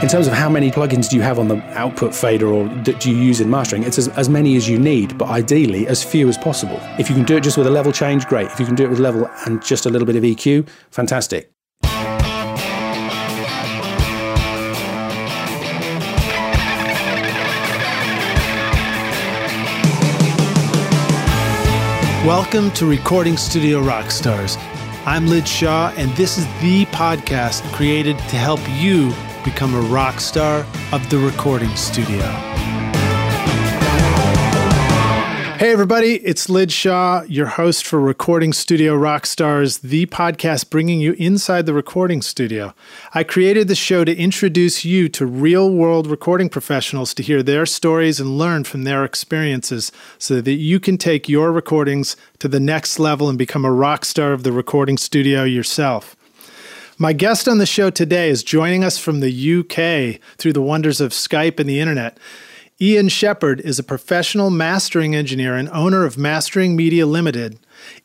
In terms of how many plugins do you have on the output fader or that you use in mastering, it's as, as many as you need, but ideally as few as possible. If you can do it just with a level change, great. If you can do it with level and just a little bit of EQ, fantastic. Welcome to Recording Studio Rockstars. I'm Lij Shaw, and this is the podcast created to help you become a rock star of the recording studio. Hey, everybody, it's Lij Shaw, your host for Recording Studio Rockstars, the podcast bringing you inside the recording studio. I created the show to introduce you to real world recording professionals to hear their stories and learn from their experiences so that you can take your recordings to the next level and become a rock star of the recording studio yourself. My guest on the show today is joining us from the UK through the wonders of Skype and the internet. Ian Shepherd is a professional mastering engineer and owner of Mastering Media Limited.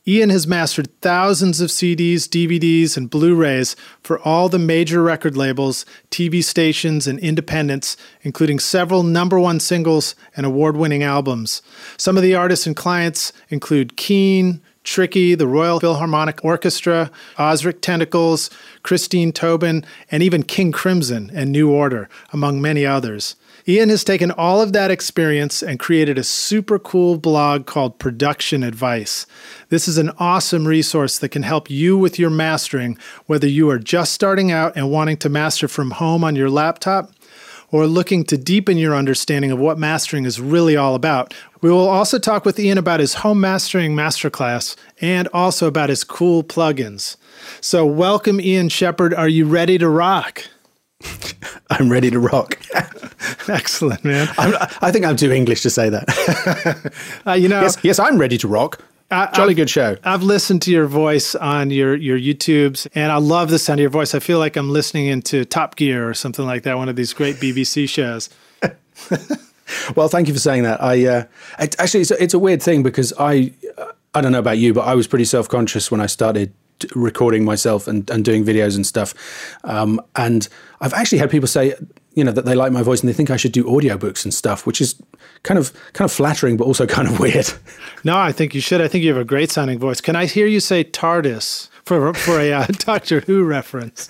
Ian has mastered thousands of CDs, DVDs, and Blu rays for all the major record labels, TV stations, and independents, including several number one singles and award winning albums. Some of the artists and clients include Keane, Tricky, the Royal Philharmonic Orchestra, Ozric Tentacles, Christine Tobin, and even King Crimson and New Order, among many others. Ian has taken all of that experience and created a super cool blog called Production Advice. This is an awesome resource that can help you with your mastering, whether you are just starting out and wanting to master from home on your laptop or looking to deepen your understanding of what mastering is really all about. We will also talk with Ian about his home mastering masterclass and also about his cool plugins. So, welcome, Ian Shepherd. Are you ready to rock? I'm ready to rock. Excellent, man. I'm, i think I'm too English to say that. uh, you know, yes, yes, I'm ready to rock. I, Jolly I've, good show. I've listened to your voice on your your YouTubes, and I love the sound of your voice. I feel like I'm listening into Top Gear or something like that, one of these great BBC shows. well, thank you for saying that. I uh, actually, it's a, it's a weird thing because I I don't know about you, but I was pretty self conscious when I started recording myself and, and doing videos and stuff. Um, and I've actually had people say, you know, that they like my voice and they think I should do audiobooks and stuff, which is kind of kind of flattering, but also kind of weird. No, I think you should. I think you have a great sounding voice. Can I hear you say TARDIS for for a uh, Doctor Who reference?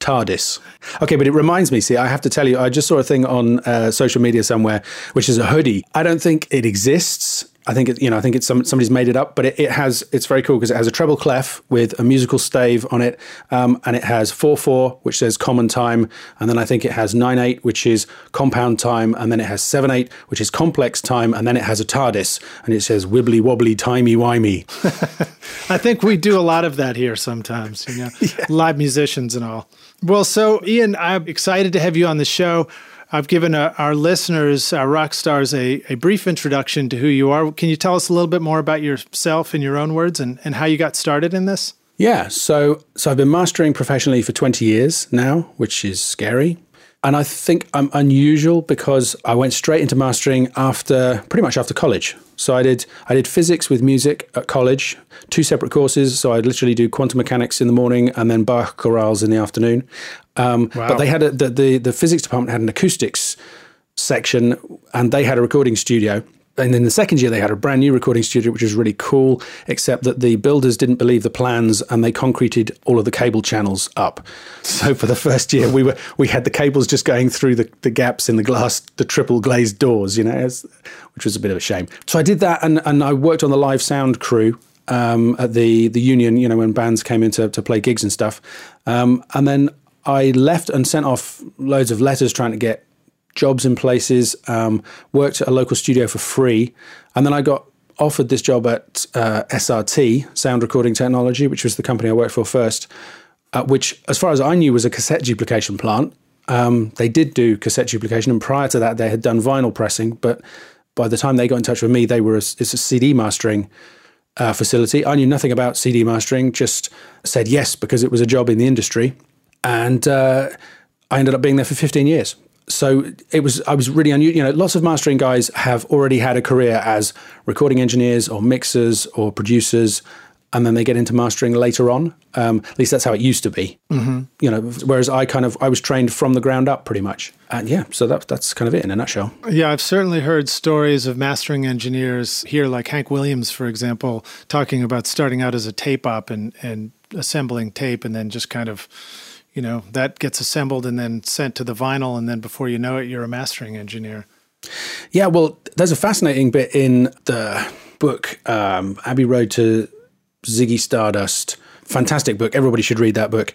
TARDIS. Okay, but it reminds me. See, I have to tell you, I just saw a thing on uh, social media somewhere, which is a hoodie. I don't think it exists. I think it, you know, I think it's some, somebody's made it up, but it, it has. It's very cool because it has a treble clef with a musical stave on it, um, and it has four four, which says common time, and then I think it has nine eight, which is compound time, and then it has seven eight, which is complex time, and then it has a TARDIS, and it says wibbly wobbly timey wimey. I think we do a lot of that here sometimes, you know, yeah. live musicians and all. Well, so Ian, I'm excited to have you on the show. I've given uh, our listeners, our rock stars, a, a brief introduction to who you are. Can you tell us a little bit more about yourself in your own words and, and how you got started in this? Yeah, so so I've been mastering professionally for 20 years now, which is scary. And I think I'm unusual because I went straight into mastering after pretty much after college. So I did I did physics with music at college, two separate courses. So I'd literally do quantum mechanics in the morning and then Bach chorales in the afternoon. Um, wow. But they had a, the, the the physics department had an acoustics section, and they had a recording studio and then the second year they had a brand new recording studio which was really cool except that the builders didn't believe the plans and they concreted all of the cable channels up. So for the first year we were we had the cables just going through the, the gaps in the glass the triple glazed doors you know as, which was a bit of a shame. So i did that and, and i worked on the live sound crew um, at the the union you know when bands came in to, to play gigs and stuff. Um, and then i left and sent off loads of letters trying to get jobs in places, um, worked at a local studio for free, and then I got offered this job at uh, SRT, Sound Recording Technology, which was the company I worked for first, uh, which, as far as I knew, was a cassette duplication plant. Um, they did do cassette duplication, and prior to that, they had done vinyl pressing. But by the time they got in touch with me, they were a, it's a CD mastering uh, facility. I knew nothing about CD mastering, just said yes because it was a job in the industry, and uh, I ended up being there for 15 years so it was I was really unusual. You know, lots of mastering guys have already had a career as recording engineers or mixers or producers, and then they get into mastering later on. Um, at least that's how it used to be. Mm-hmm. You know, whereas I kind of I was trained from the ground up pretty much, and yeah, so that, that's kind of it in a nutshell. Yeah, I've certainly heard stories of mastering engineers here, like Hank Williams, for example, talking about starting out as a tape op and and assembling tape, and then just kind of. You know, that gets assembled and then sent to the vinyl, and then before you know it, you're a mastering engineer. Yeah, well, there's a fascinating bit in the book, um, Abbey Road to Ziggy Stardust. Fantastic book. Everybody should read that book.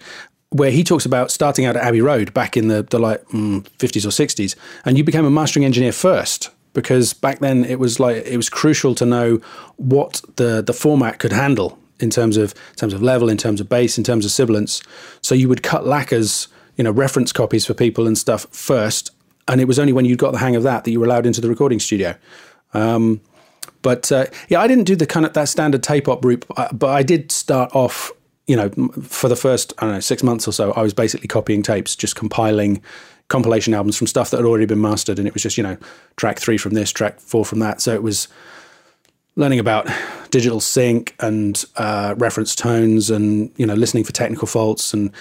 Where he talks about starting out at Abbey Road back in the, the like mm, 50s or 60s, and you became a mastering engineer first because back then it was like it was crucial to know what the the format could handle in terms of in terms of level, in terms of bass, in terms of sibilance. So you would cut lacquers, you know, reference copies for people and stuff first, and it was only when you got the hang of that that you were allowed into the recording studio. Um, but uh, yeah, I didn't do the kind of that standard tape op route, but I did start off. You know, for the first I don't know six months or so, I was basically copying tapes, just compiling compilation albums from stuff that had already been mastered, and it was just you know track three from this, track four from that. So it was learning about digital sync and uh, reference tones, and you know listening for technical faults and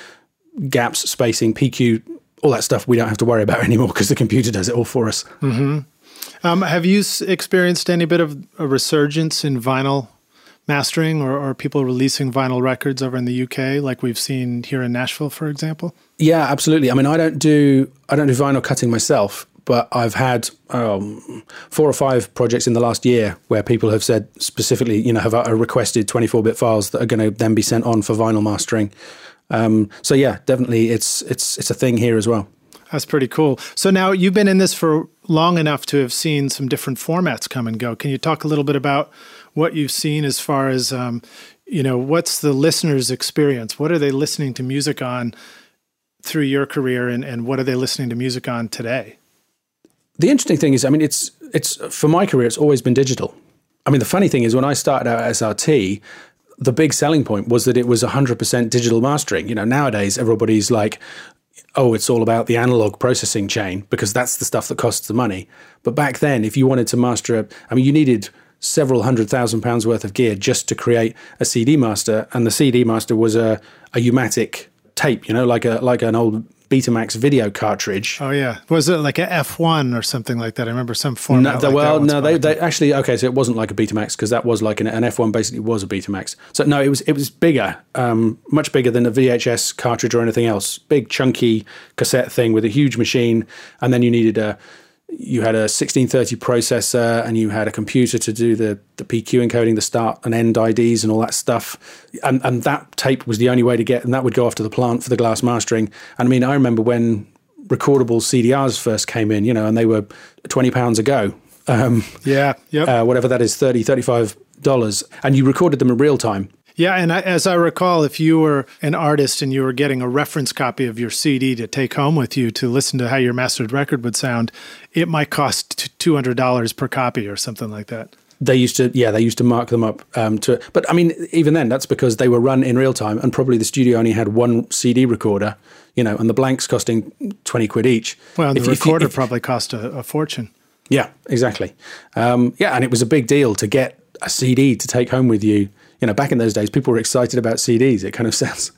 gaps, spacing, PQ, all that stuff. We don't have to worry about anymore because the computer does it all for us. Mm-hmm. Um, have you experienced any bit of a resurgence in vinyl mastering or, or, people releasing vinyl records over in the UK, like we've seen here in Nashville, for example? Yeah, absolutely. I mean, I don't do I don't do vinyl cutting myself, but I've had um, four or five projects in the last year where people have said specifically, you know, have uh, requested 24-bit files that are going to then be sent on for vinyl mastering. Um, so yeah, definitely, it's it's it's a thing here as well. That's pretty cool. So now you've been in this for long enough to have seen some different formats come and go. Can you talk a little bit about what you've seen as far as, um, you know, what's the listener's experience? What are they listening to music on through your career, and, and what are they listening to music on today? The interesting thing is, I mean, it's it's for my career, it's always been digital. I mean, the funny thing is, when I started out at SRT, the big selling point was that it was 100% digital mastering. You know, nowadays everybody's like, oh, it's all about the analog processing chain because that's the stuff that costs the money. But back then, if you wanted to master a, I mean, you needed several hundred thousand pounds worth of gear just to create a CD master, and the CD master was a, a U-matic tape, you know, like a like an old Betamax video cartridge. Oh yeah, was it like a F one or something like that? I remember some format. No, like well, no, they, they actually okay. So it wasn't like a Betamax because that was like an, an F one. Basically, was a Betamax. So no, it was it was bigger, um, much bigger than a VHS cartridge or anything else. Big chunky cassette thing with a huge machine, and then you needed a you had a 1630 processor and you had a computer to do the, the PQ encoding, the start and end IDs and all that stuff. And, and that tape was the only way to get, and that would go off to the plant for the glass mastering. And I mean, I remember when recordable CDRs first came in, you know, and they were 20 pounds a go. Um, yeah, yep. Uh, whatever that is, 30 $35. And you recorded them in real time. Yeah, and I, as I recall, if you were an artist and you were getting a reference copy of your CD to take home with you to listen to how your mastered record would sound, it might cost two hundred dollars per copy or something like that. They used to, yeah, they used to mark them up um, to. But I mean, even then, that's because they were run in real time, and probably the studio only had one CD recorder, you know, and the blanks costing twenty quid each. Well, the if, recorder if, if, probably cost a, a, fortune. Yeah, exactly. Um, yeah, and it was a big deal to get a CD to take home with you you know, back in those days, people were excited about CDs. It kind of sounds.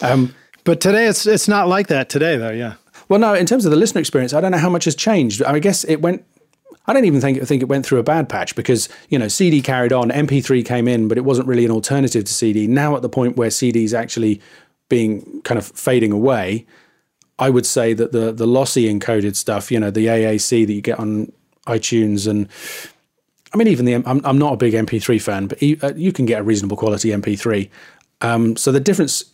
Um, but today, it's it's not like that today, though. Yeah. Well, no. In terms of the listener experience, I don't know how much has changed. I, guess it went. I don't even think think it went through a bad patch because you know CD carried on, MP3 came in, but it wasn't really an alternative to CD. Now at the point where CD is actually being kind of fading away, I would say that the the lossy encoded stuff, you know, the AAC that you get on iTunes and I mean, even the I'm, I'm not a big MP3 fan, but you, uh, you can get a reasonable quality MP3. Um, so the difference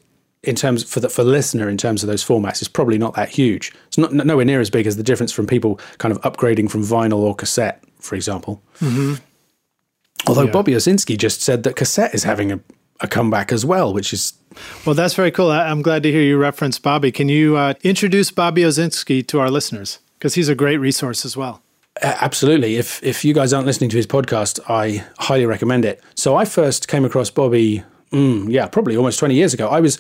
in terms for the for listener in terms of those formats is probably not that huge. It's not nowhere near as big as the difference from people kind of upgrading from vinyl or cassette, for example. Mm-hmm. Although yeah. Bobby Owsinski just said that cassette is having a, a comeback as well, which is well, that's very cool. I, am glad to hear you reference Bobby. Can you uh, introduce Bobby Owsinski to our listeners because he's a great resource as well. Absolutely. If if you guys aren't listening to his podcast, I highly recommend it. So I first came across Bobby, mm, yeah, probably almost twenty years ago. I was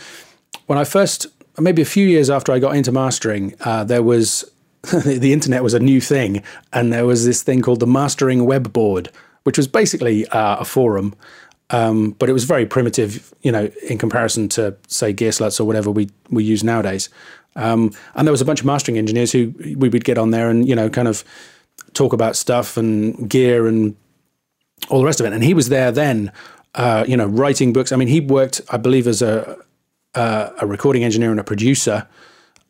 when I first, maybe a few years after I got into mastering, uh, there was the internet was a new thing, and there was this thing called the Mastering Web Board, which was basically uh, a forum Um, but it was very primitive, you know, in comparison to say Gearslutz or whatever we we use nowadays. Um, and there was a bunch of mastering engineers who we would get on there and you know kind of talk about stuff and gear and all the rest of it. And he was there then, uh, you know, writing books. I mean, he worked, I believe, as a uh, a recording engineer and a producer.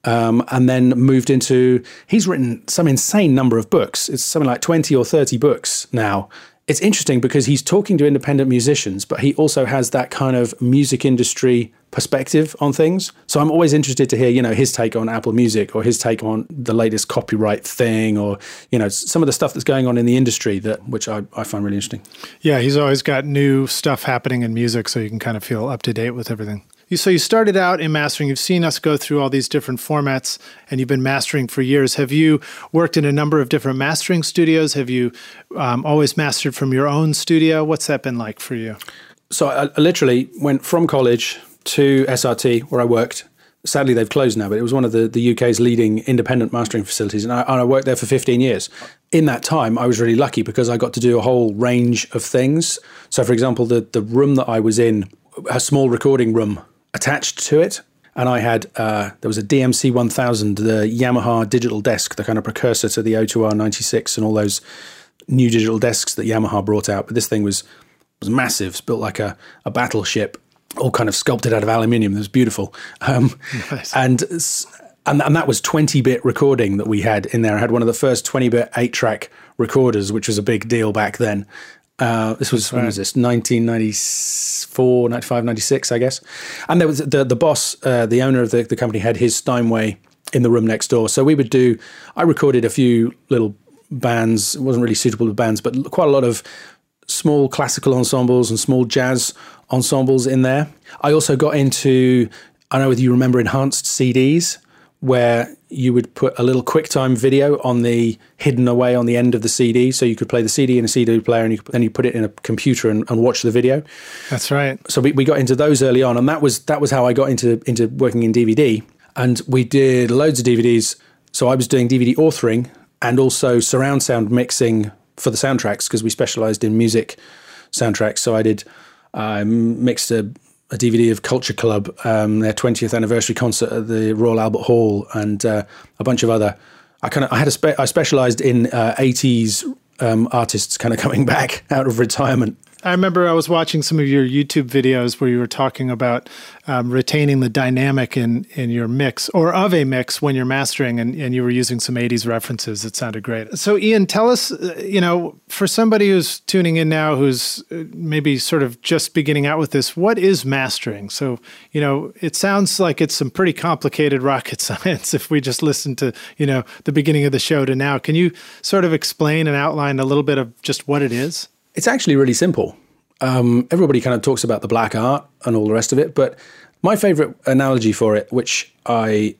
Um, and then moved into he's written some insane number of books it's something like 20 or 30 books now it's interesting because he's talking to independent musicians, but he also has that kind of music industry perspective on things. So I'm always interested to hear, you know, his take on Apple Music or his take on the latest copyright thing or, you know, some of the stuff that's going on in the industry that which I, I find really interesting. Yeah, he's always got new stuff happening in music so you can kind of feel up to date with everything. So you started out in mastering. You've seen us go through all these different formats, and you've been mastering for years. Have you worked in a number of different mastering studios? Have you um, always mastered from your own studio? What's that been like for you? So I, I literally went from college to SRT, where I worked. Sadly, they've closed now, but it was one of the, the UK's leading independent mastering facilities, and I, and I worked there for 15 years. In that time, I was really lucky because I got to do a whole range of things. So, for example, the, the room that I was in, a small recording room attached to it. And I had, uh, there was a DMC 1000, the Yamaha digital desk, the kind of precursor to the O2R 96 and all those new digital desks that Yamaha brought out. But this thing was was massive. It's built like a, a battleship, all kind of sculpted out of aluminium. It was beautiful. Um, nice. And and, and that was 20 bit recording that we had in there. I had one of the first 20 bit eight track recorders, which was a big deal back then. Uh, this was, right. when was this? 1994, 95, 96, I guess. And there was the, the boss, uh, the owner of the, the company, had his Steinway in the room next door. So we would do, I recorded a few little bands. It wasn't really suitable to bands, but quite a lot of small classical ensembles and small jazz ensembles in there. I also got into, I don't know whether you remember enhanced CDs where you would put a little QuickTime video on the hidden away on the end of the CD, so you could play the CD in a CD player, and you, then you put it in a computer and, and, watch the video. That's right. So we, we got into those early on, and that was that was how I got into into working in DVD. And we did loads of DVDs. So I was doing DVD authoring and also surround sound mixing for the soundtracks because we specialized in music soundtracks. So I did I mixed a a DVD of Culture Club, um, their 20th anniversary concert at the Royal Albert Hall, and uh, a bunch of other. I kind of I had a spe- I specialised in uh, 80s um, artists kind of coming back out of retirement I remember I was watching some of your YouTube videos where you were talking about um, retaining the dynamic in, in your mix or of a mix when you're mastering, and, and you were using some 80s references. It sounded great. So, Ian, tell us, uh, you know, for somebody who's tuning in now who's uh, maybe sort of just beginning out with this, what is mastering? So, you know, it sounds like it's some pretty complicated rocket science if we just listen to, you know, the beginning of the show to now. Can you sort of explain and outline a little bit of just what it is? It's actually really simple. Um, everybody kind of talks about the black art and all the rest of it, but my favorite analogy for it, which I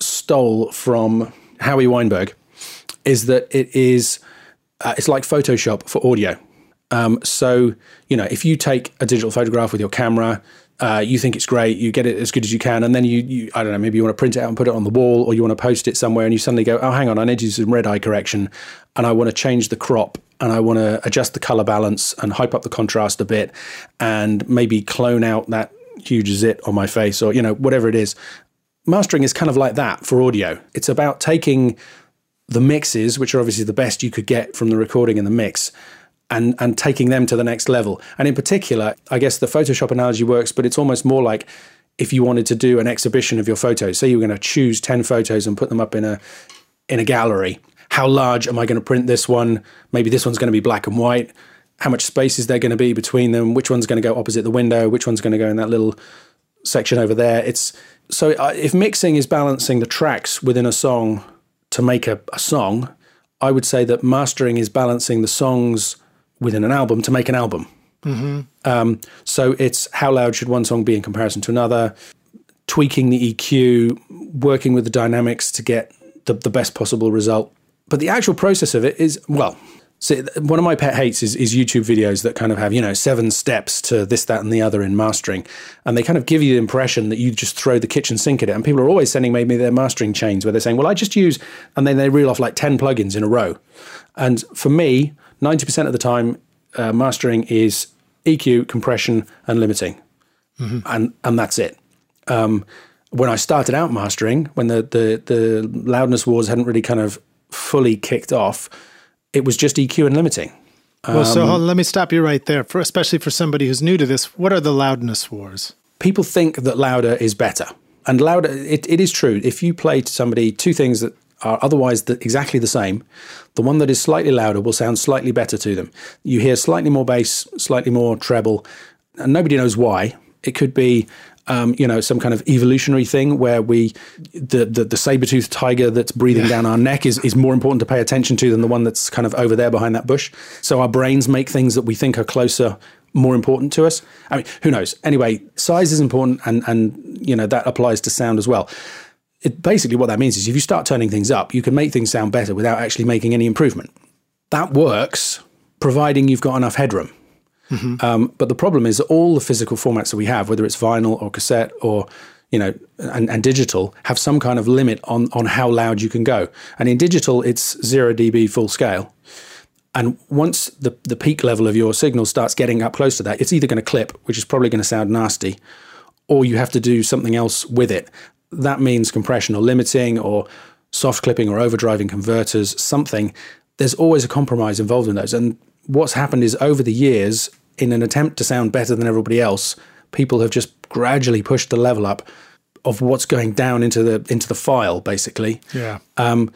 stole from Howie Weinberg, is that it is uh, it's like Photoshop for audio. Um, so you know, if you take a digital photograph with your camera, uh, you think it's great, you get it as good as you can, and then you, you, I don't know, maybe you want to print it out and put it on the wall, or you want to post it somewhere, and you suddenly go, oh, hang on, I need to do some red eye correction, and I want to change the crop, and I want to adjust the color balance and hype up the contrast a bit, and maybe clone out that huge zit on my face, or you know, whatever it is. Mastering is kind of like that for audio. It's about taking the mixes, which are obviously the best you could get from the recording and the mix, and and taking them to the next level. And in particular, I guess the Photoshop analogy works, but it's almost more like if you wanted to do an exhibition of your photos. Say you were going to choose 10 photos and put them up in a in a gallery. How large am I going to print this one? Maybe this one's going to be black and white. How much space is there going to be between them? Which one's going to go opposite the window? Which one's going to go in that little section over there? It's so uh, if mixing is balancing the tracks within a song to make a, a song, I would say that mastering is balancing the songs within an album to make an album. Mm-hmm. Um, so it's how loud should one song be in comparison to another, tweaking the EQ, working with the dynamics to get the, the best possible result. But the actual process of it is, well, so one of my pet hates is, is YouTube videos that kind of have, you know, seven steps to this, that, and the other in mastering. And they kind of give you the impression that you just throw the kitchen sink at it. And people are always sending maybe their mastering chains where they're saying, well, I just use, and then they reel off like 10 plugins in a row. And for me, 90% of the time, uh, mastering is EQ, compression, and limiting, and and that's it. Um, when I started out mastering, when the, the the loudness wars hadn't really kind of fully kicked off, it was just EQ and limiting. Well, so hold on, let me stop you right there. For especially for somebody who's new to this, what are the loudness wars? people think that louder is better. And louder, it, it is true. If you play to somebody two things that are otherwise the, exactly the same, the one that is slightly louder will sound slightly better to them. You hear slightly more bass, slightly more treble, and nobody knows why. It could be, um, you know, some kind of evolutionary thing where we, the the, the saber-toothed tiger that's breathing down our neck is, is more important to pay attention to than the one that's kind of over there behind that bush. So our brains make things that we think are closer more important to us. I mean, who knows? Anyway, size is important, and and you know that applies to sound as well. It, basically, what that means is if you start turning things up, you can make things sound better without actually making any improvement. That works, providing you've got enough headroom. Um, but the problem is that all the physical formats that we have, whether it's vinyl or cassette or you know, and, and digital, have some kind of limit on on how loud you can go. And in digital, it's zero dB full scale. And once the, the peak level of your signal starts getting up close to that, it's either going to clip, which is probably going to sound nasty, or you have to do something else with it. That means compression or limiting or soft clipping or overdriving converters, something. There's always a compromise involved in those. And what's happened is over the years, in an attempt to sound better than everybody else, people have just gradually pushed the level up of what's going down into the into the file, basically Yeah. Um,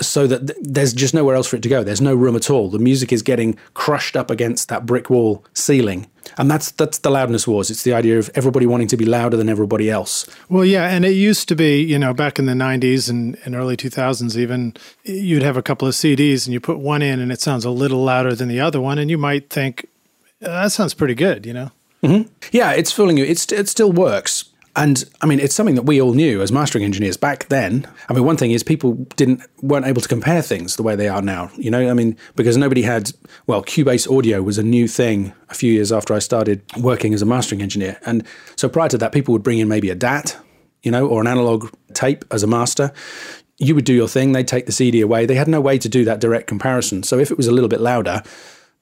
so that th- there's just nowhere else for it to go. There's no room at all. The music is getting crushed up against that brick wall ceiling, and that's that's the loudness wars. It's the idea of everybody wanting to be louder than everybody else. Well, yeah, and it used to be, you know, back in the 90s and, and early 2000s, even, you'd have a couple of CDs and you put one in and it sounds a little louder than the other one. And you might think, "Uh, that sounds pretty good, you know? Yeah, it's fooling you. It's it still works. And I mean, it's something that we all knew as mastering engineers back then. I mean, one thing is people didn't weren't able to compare things the way they are now. You know, I mean, because nobody had well, Cubase audio was a new thing a few years after I started working as a mastering engineer, and so prior to that, people would bring in maybe a DAT, you know, or an analog tape as a master. You would do your thing. They'd take the CD away. They had no way to do that direct comparison. So if it was a little bit louder,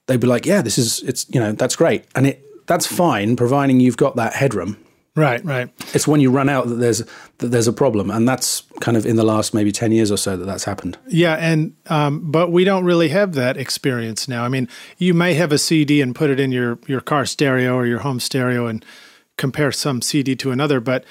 they'd be like, "Yeah, this is it's you know that's great," and it that's fine, providing you've got that headroom. Right, right. It's when you run out that there's that there's a problem, and that's kind of in the last maybe ten years or so that that's happened. Yeah, and um, but we don't really have that experience now. I mean, you may have a CD and put it in your your car stereo or your home stereo and compare some CD to another, but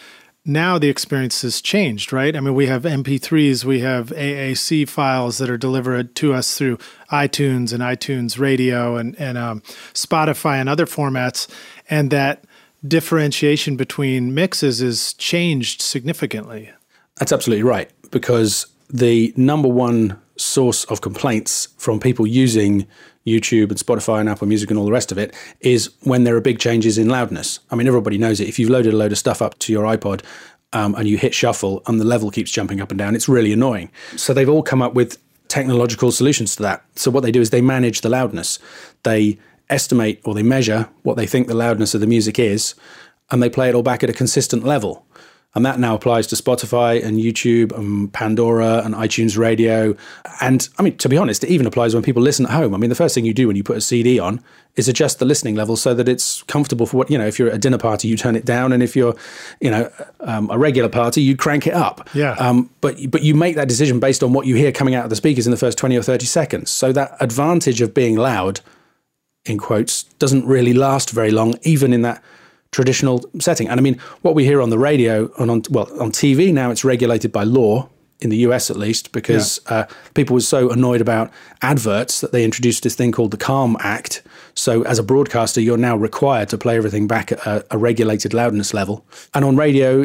now the experience has changed, right? I mean, we have MP3s, we have AAC files that are delivered to us through iTunes and iTunes Radio and and um, Spotify and other formats, and that differentiation between mixes is changed significantly. That's absolutely right because the number one source of complaints from people using YouTube and Spotify and Apple Music and all the rest of it is when there are big changes in loudness. I mean, everybody knows it. If you've loaded a load of stuff up to your iPod um, and you hit shuffle and the level keeps jumping up and down, it's really annoying. So they've all come up with technological solutions to that. So what they do is they manage the loudness. They estimate or they measure what they think the loudness of the music is and they play it all back at a consistent level. And that now applies to Spotify and YouTube and Pandora and iTunes Radio. And I mean, to be honest, it even applies when people listen at home. I mean, the first thing you do when you put a CD on is adjust the listening level so that it's comfortable for what, you know, if you're at a dinner party, you turn it down. And if you're, you know, um, a regular party, you crank it up. Yeah. Um, but, but you make that decision based on what you hear coming out of the speakers in the first 20 or 30 seconds. So that advantage of being loud, in quotes, doesn't really last very long, even in that traditional setting. And I mean, what we hear on the radio and on well on TV now, it's regulated by law in the US at least because uh, people were so annoyed about adverts that they introduced this thing called the Calm Act. So as a broadcaster, you're now required to play everything back at a, a regulated loudness level. And on radio,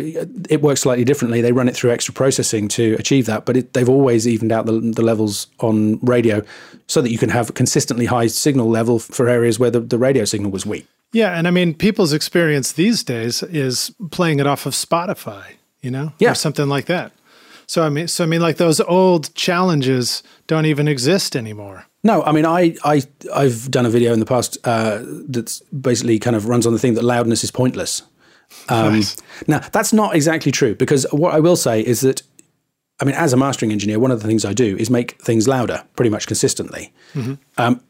it works slightly differently. They run it through extra processing to achieve that, but it, they've always evened out the, the levels on radio so that you can have a consistently high signal level for areas where the, the radio signal was weak. Yeah, and I mean, people's experience these days is playing it off of Spotify, you know, Yeah. or something like that. So I mean, so I mean, like those old challenges don't even exist anymore. No, I mean, I, I, I've done a video in the past uh, that's basically kind of runs on the thing that loudness is pointless. Um, Right. Now, that's not exactly true because what I will say is that, I mean, as a mastering engineer, one of the things I do is make things louder pretty much consistently. Um,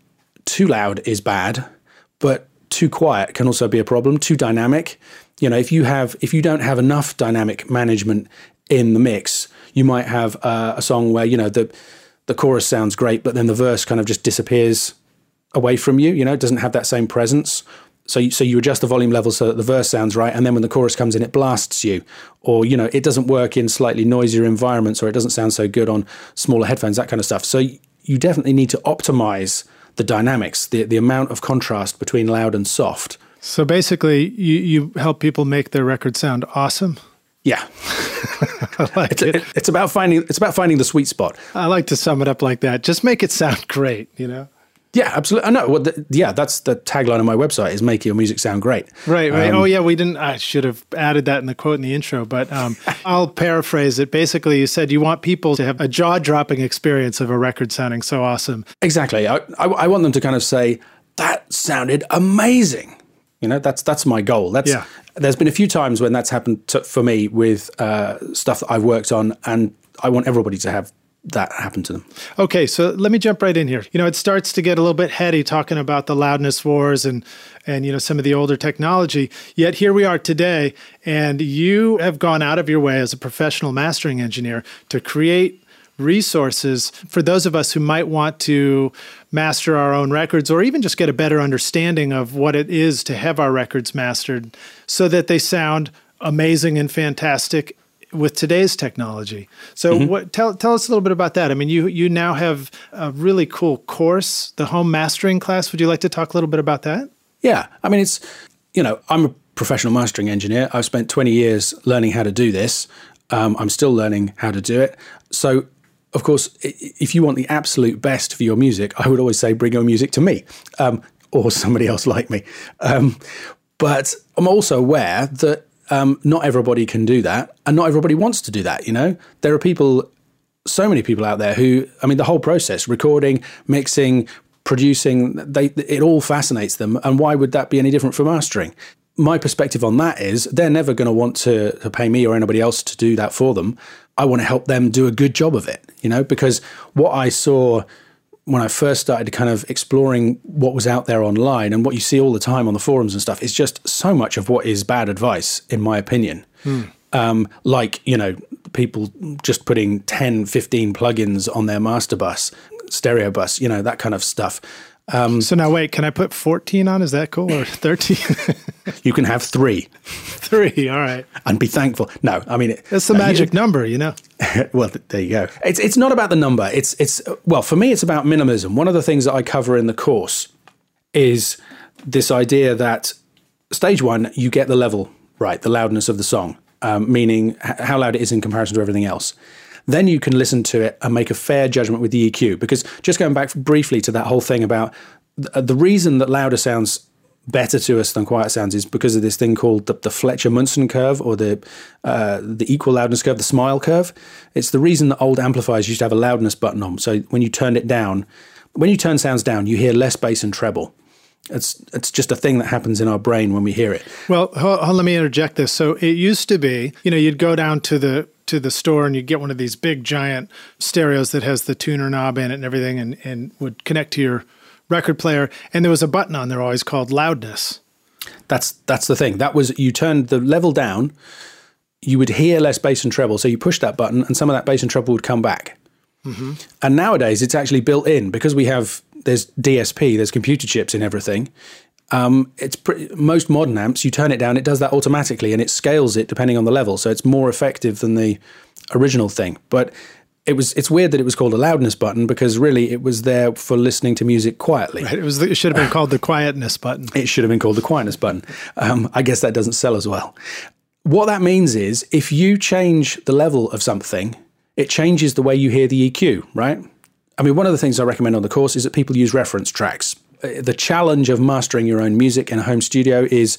too loud is bad, but too quiet can also be a problem. Too dynamic, you know, if you have if you don't have enough dynamic management in the mix, you might have uh, a song where you know the the chorus sounds great, but then the verse kind of just disappears away from you. You know, it doesn't have that same presence. So you, so you adjust the volume level so that the verse sounds right, and then when the chorus comes in, it blasts you. Or you know, it doesn't work in slightly noisier environments, or it doesn't sound so good on smaller headphones, that kind of stuff. So you definitely need to optimize the dynamics, the the amount of contrast between loud and soft. So basically, you you help people make their record sound awesome. Yeah, like it's, it. it- it's about finding it's about finding the sweet spot. I like to sum it up like that. Just make it sound great, you know? Yeah, absolutely. I know. Well, the, yeah, that's the tagline of my website: is make your music sound great. Right, right. oh, yeah, we didn't. I should have added that in the quote in the intro, but um, I'll paraphrase it. Basically, you said you want people to have a jaw dropping experience of a record sounding so awesome. Exactly. I, I, I want them to kind of say that sounded amazing. You know, that's that's my goal. That's Yeah. there's been a few times when that's happened to, for me with uh, stuff that I've worked on, and I want everybody to have that happen to them. Okay, so let me jump right in here. You know, it starts to get a little bit heady talking about the loudness wars and and you know some of the older technology. Yet here we are today, and you have gone out of your way as a professional mastering engineer to create resources for those of us who might want to master our own records or even just get a better understanding of what it is to have our records mastered so that they sound amazing and fantastic with today's technology. So what tell tell us a little bit about that. I mean you you now have a really cool course, the home mastering class. Would you like to talk a little bit about that? Yeah, I mean, it's you know, I'm a professional mastering engineer. I've spent 20 years learning how to do this. Um, I'm still learning how to do it. So, of course, if you want the absolute best for your music, I would always say bring your music to me um, or somebody else like me. Um, but I'm also aware that um, not everybody can do that, and not everybody wants to do that. You know, there are people so many people out there who i mean the whole process recording mixing producing they it all fascinates them and why would that be any different from mastering my perspective on that is they're never going to want to, to pay me or anybody else to do that for them i want to help them do a good job of it you know because what i saw when I first started kind of exploring what was out there online and what you see all the time on the forums and stuff is just so much of what is bad advice, in my opinion. Um, like, you know, people just putting 10, 15 plugins on their master bus, stereo bus, you know, that kind of stuff. So now wait, can I put 14 on? Is that cool or 13? You can have three 3. All right. and be thankful. No, I mean, it's the no, magic number, you know. well, th- there you go. It's it's not about the number. It's it's well for me. It's about minimalism. One of the things that I cover in the course is this idea that stage one you get the level right, the loudness of the song, um, meaning how loud it is in comparison to everything else. Then you can listen to it and make a fair judgment with the EQ. Because just going back briefly to that whole thing about th- the reason that louder sounds better to us than quiet sounds is because of this thing called the, the Fletcher Munson curve or the uh, the equal loudness curve, the smile curve. It's the reason that old amplifiers used to have a loudness button on. So when you turned it down, when you turn sounds down, you hear less bass and treble. It's it's just a thing that happens in our brain when we hear it. Well, hold, hold- let me interject this. So it used to be, you know, you'd go down to the to the store and you'd get one of these big giant stereos that has the tuner knob in it and everything, and and would connect to your record player. And there was a button on there always called loudness. That's that's the thing. That was you turned the level down, you would hear less bass and treble. So you push that button, and some of that bass and treble would come back. Mm-hmm. And nowadays, it's actually built in because we have there's DSP, there's computer chips in everything. Um, it's pretty, most modern amps. You turn it down, it does that automatically, and it scales it depending on the level. So it's more effective than the original thing. But it was it's weird that it was called a loudness button because really it was there for listening to music quietly. It was it should have been called the quietness button. It should have been called the quietness button. Um, I guess that doesn't sell as well. What that means is if you change the level of something, it changes the way you hear the EQ, right? I mean, one of the things I recommend on the course is that people use reference tracks. Uh, The challenge of mastering your own music in a home studio is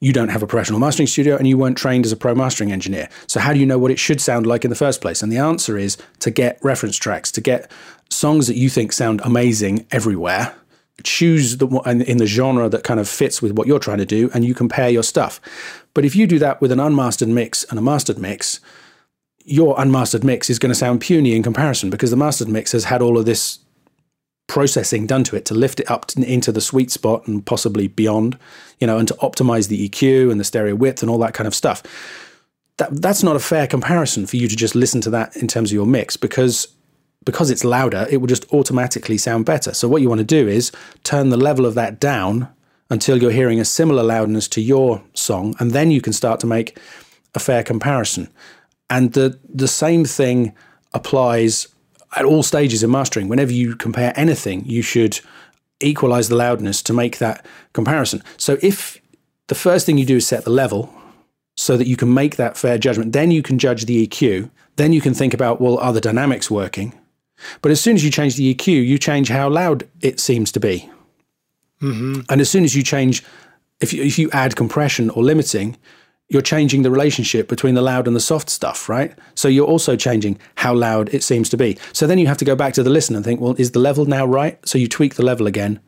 you don't have a professional mastering studio and you weren't trained as a pro mastering engineer. So, how do you know what it should sound like in the first place? And the answer is to get reference tracks, to get songs that you think sound amazing everywhere choose the one in the genre that kind of fits with what you're trying to do and you compare your stuff but if you do that with an unmastered mix and a mastered mix your unmastered mix is going to sound puny in comparison because the mastered mix has had all of this processing done to it to lift it up to, into the sweet spot and possibly beyond, you know, and to optimize the EQ and the stereo width and all that kind of stuff. That, that's not a fair comparison for you to just listen to that in terms of your mix because because it's louder, it will just automatically sound better. So what you want to do is turn the level of that down until you're hearing a similar loudness to your song, and then you can start to make a fair comparison. And the the same thing applies at all stages of mastering. Whenever you compare anything, you should equalize the loudness to make that comparison. So if the first thing you do is set the level so that you can make that fair judgment, then you can judge the EQ. Then you can think about, well, are the dynamics working? But as soon as you change the EQ, you change how loud it seems to be. Mm-hmm. And as soon as you change, if you, if you add compression or limiting, you're changing the relationship between the loud and the soft stuff, right? So you're also changing how loud it seems to be. So then you have to go back to the listener and think, well, is the level now right? So you tweak the level again.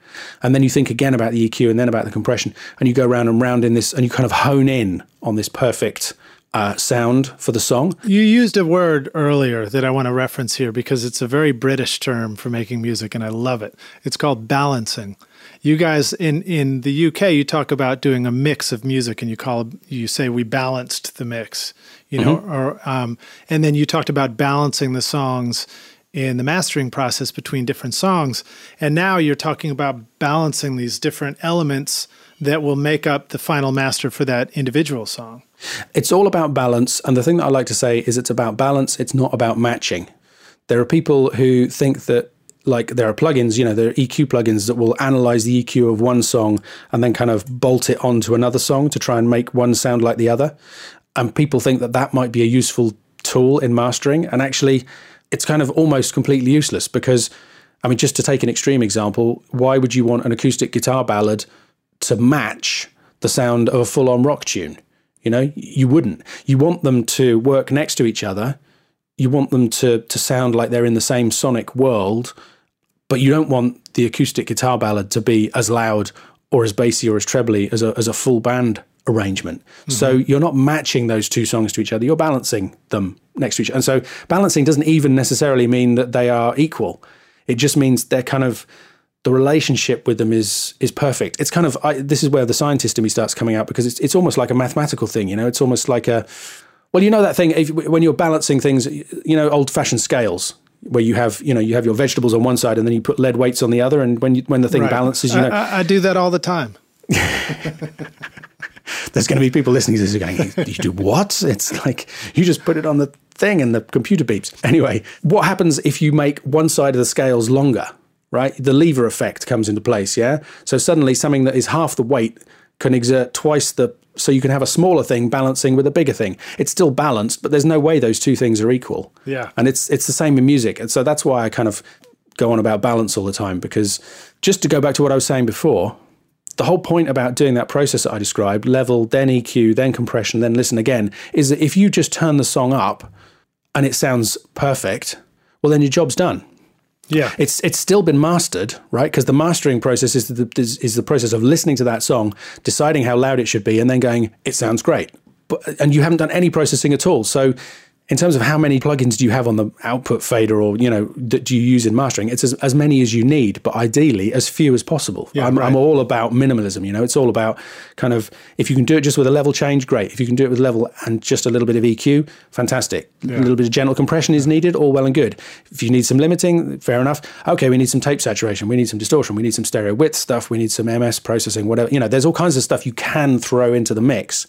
And then you think again about the EQ and then about the compression. And you go round and round in this and you kind of hone in on this perfect uh, sound for the song. You used a word earlier that I want to reference here because it's a very British term for making music and I love it. It's called balancing. You guys in, in the UK, you talk about doing a mix of music and you call you say we balanced the mix, you know, mm-hmm. or um, and then you talked about balancing the songs in the mastering process between different songs. And now you're talking about balancing these different elements that will make up the final master for that individual song. It's all about balance. And the thing that I like to say is it's about balance, it's not about matching. There are people who think that like there are plugins, you know, there are EQ plugins that will analyze the EQ of one song and then kind of bolt it onto another song to try and make one sound like the other. And people think that that might be a useful tool in mastering. And actually, it's kind of almost completely useless because, I mean, just to take an extreme example, why would you want an acoustic guitar ballad to match the sound of a full on rock tune? You know, you wouldn't. You want them to work next to each other. You want them to to sound like they're in the same sonic world, but you don't want the acoustic guitar ballad to be as loud or as bassy or as trebly as a as a full band arrangement. Mm-hmm. So you're not matching those two songs to each other. You're balancing them next to each other. And so balancing doesn't even necessarily mean that they are equal. It just means they're kind of the relationship with them is is perfect. It's kind of I, this is where the scientist in me starts coming out because it's it's almost like a mathematical thing. You know, it's almost like a well, you know that thing if, when you're balancing things. You know, old fashioned scales where you have you know you have your vegetables on one side and then you put lead weights on the other, and when you, when the thing right. balances, you know, I, I do that all the time. There's going to be people listening to this going, "You do what?" It's like you just put it on the thing and the computer beeps. Anyway, what happens if you make one side of the scales longer? right? The lever effect comes into place, yeah? So suddenly something that is half the weight can exert twice the so you can have a smaller thing balancing with a bigger thing. It's still balanced, but there's no way those two things are equal. Yeah. And it's it's the same in music. And so that's why I kind of go on about balance all the time because just to go back to what I was saying before, the whole point about doing that process that I described, level, then EQ, then compression, then listen again, is that if you just turn the song up and it sounds perfect, well then your job's done. Yeah, it's it's still been mastered, right? Because the mastering process is the is, is the process of listening to that song, deciding how loud it should be, and then going, it sounds great. But and you haven't done any processing at all. So in terms of how many plugins do you have on the output fader or you know that do you use in mastering it's as, as many as you need but ideally as few as possible. Yeah, I'm, right. I'm, all about minimalism you know? It's all about kind of if you can do it just with a level change great. If you can do it with level and just a little bit of eq fantastic. Yeah. a little bit of gentle compression is needed all well and good. If you need some limiting fair enough. Okay we need some tape saturation we need some distortion we need some stereo width stuff we need some ms processing whatever you know there's all kinds of stuff you can throw into the mix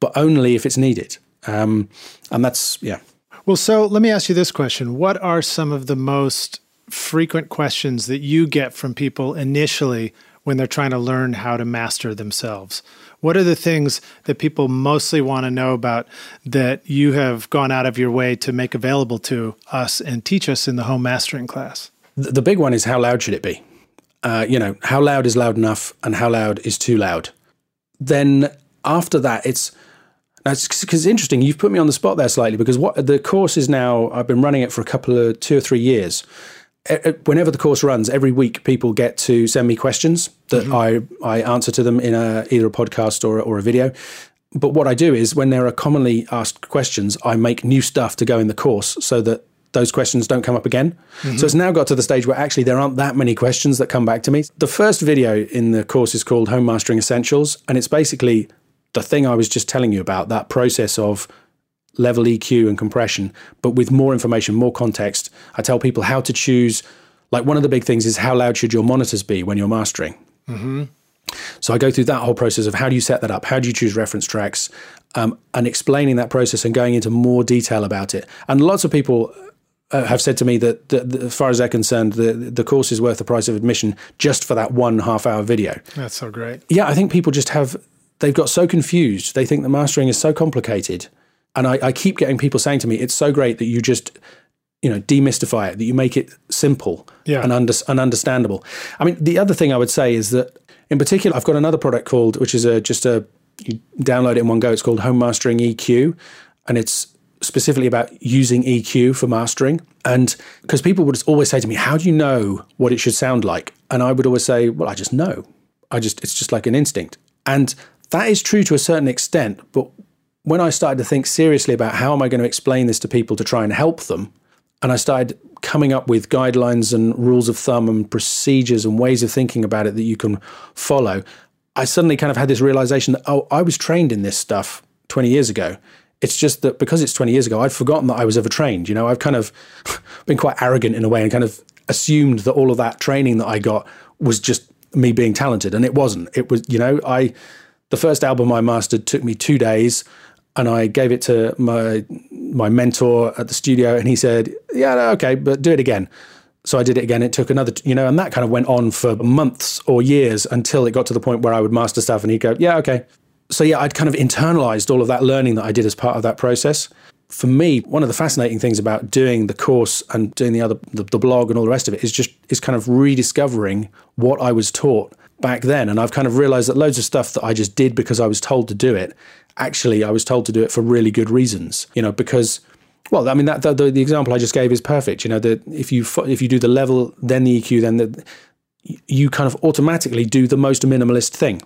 but only if it's needed um, and that's, yeah. Well, so let me ask you this question What are some of the most frequent questions that you get from people initially when they're trying to learn how to master themselves? What are the things that people mostly want to know about that you have gone out of your way to make available to us and teach us in the home mastering class? The big one is how loud should it be? Uh, you know, how loud is loud enough and how loud is too loud? Then after that, it's because it's interesting. You've put me on the spot there slightly because what the course is now. I've been running it for a couple of two or three years. Whenever the course runs, every week people get to send me questions that mm-hmm. I I answer to them in a either a podcast or or a video. But what I do is when there are commonly asked questions, I make new stuff to go in the course so that those questions don't come up again. So it's now got to the stage where actually there aren't that many questions that come back to me. The first video in the course is called Home Mastering Essentials, and it's basically the thing I was just telling you about that process of level EQ and compression, but with more information, more context. I tell people how to choose. Like one of the big things is how loud should your monitors be when you're mastering. So I go through that whole process of how do you set that up, how do you choose reference tracks, um, and explaining that process and going into more detail about it. And lots of people uh, have said to me that, that, that as far as they're concerned, the the course is worth the price of admission just for that one half hour video. That's so great. Yeah, I think people just have they've got so confused. They think the mastering is so complicated, and I, I keep getting people saying to me, "It's so great that you just." You know, demystify it. That you make it simple Yeah. and, under, and understandable. I mean, the other thing I would say is that, in particular, I've got another product called, which is a just a you download it in one go. It's called Home Mastering EQ, and it's specifically about using EQ for mastering. And because people would always say to me, "How do you know what it should sound like?" And I would always say, "Well, I just know. I just it's just like an instinct." And that is true to a certain extent, but when I started to think seriously about how am I going to explain this to people to try and help them, and I started coming up with guidelines and rules of thumb and procedures and ways of thinking about it that you can follow, I suddenly kind of had this realization that, oh, I was trained in this stuff 20 years ago. It's just that because it's 20 years ago, I'd forgotten that I was ever trained. You know, I've kind of been quite arrogant in a way and kind of assumed that all of that training that I got was just me being talented. And it wasn't. It was, you know, I, the first album I mastered took me two days and I gave it to my my mentor at the studio, and he said, "Yeah, okay, but do it again." So I did it again. It took another, you know, and that kind of went on for months or years until it got to the point where I would master stuff, and he'd go, "Yeah, okay." So yeah, I'd kind of internalized all of that learning that I did as part of that process. For me, one of the fascinating things about doing the course and doing the other the, the blog and all the rest of it is just is kind of rediscovering what I was taught back then, and I've kind of realized that loads of stuff that I just did because I was told to do it actually I was told to do it for really good reasons. You know, because well, I mean that the, the, example I just gave is perfect. You know, that if you if you do the level then the EQ then the you kind of automatically do the most minimalist thing.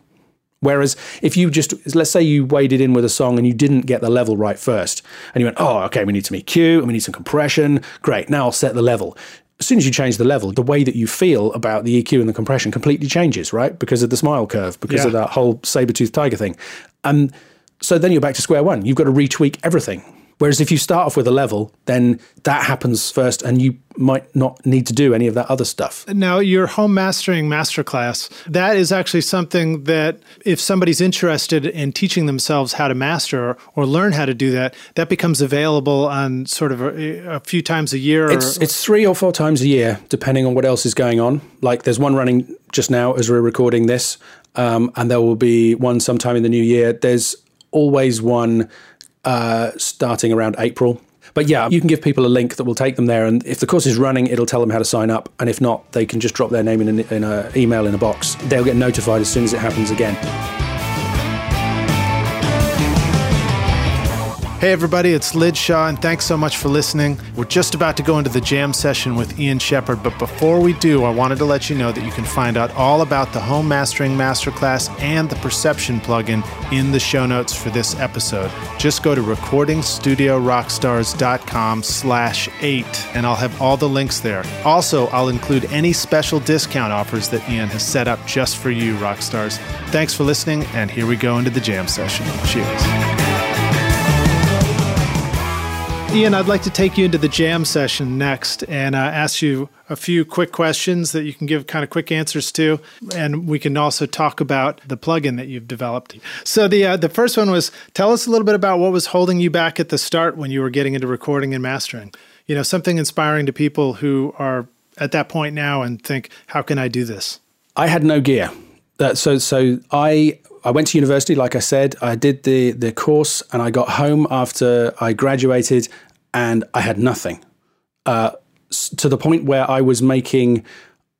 Whereas if you just let's say you waded in with a song and you didn't get the level right first, and you went, oh, okay, we need some EQ and we need some compression. Great, now I'll set the level. As soon as you change the level, the way that you feel about the EQ and the compression completely changes, right? Because of the smile curve, because Yeah. of that whole saber-toothed tiger thing. And so then you're back to square one. You've got to retweak everything. Whereas if you start off with a level, then that happens first, and you might not need to do any of that other stuff. Now, your home mastering masterclass, that is actually something that if somebody's interested in teaching themselves how to master or, learn how to do that, that becomes available on sort of a, a few times a year. It's or, it's three or four times a year, depending on what else is going on. Like there's one running just now as we're recording this, um, and there will be one sometime in the new year. There's always one uh, starting around April. But yeah, you can give people a link that will take them there, and if the course is running, it'll tell them how to sign up. And if not, they can just drop their name in an in a email in a box. They'll get notified as soon as it happens again. Hey, everybody, it's Lij Shaw, and thanks so much for listening. We're just about to go into the jam session with Ian Shepherd, but before we do, I wanted to let you know that you can find out all about the Home Mastering Masterclass and the Perception plugin in the show notes for this episode. Just go to recordingstudiorockstars.com slash eight, and I'll have all the links there. Also, I'll include any special discount offers that Ian has set up just for you, Rockstars. Thanks for listening, and here we go into the jam session. Cheers. Ian, I'd like to take you into the jam session next and uh, ask you a few quick questions that you can give kind of quick answers to, and we can also talk about the plugin that you've developed. So the uh, the first one was tell us a little bit about what was holding you back at the start when you were getting into recording and mastering. You know, something inspiring to people who are at that point now and think, how can I do this? I had no gear. Uh, so so I I went to university, like I said. I did the the course, and I got home after I graduated, and I had nothing. Uh, to the point where I was making.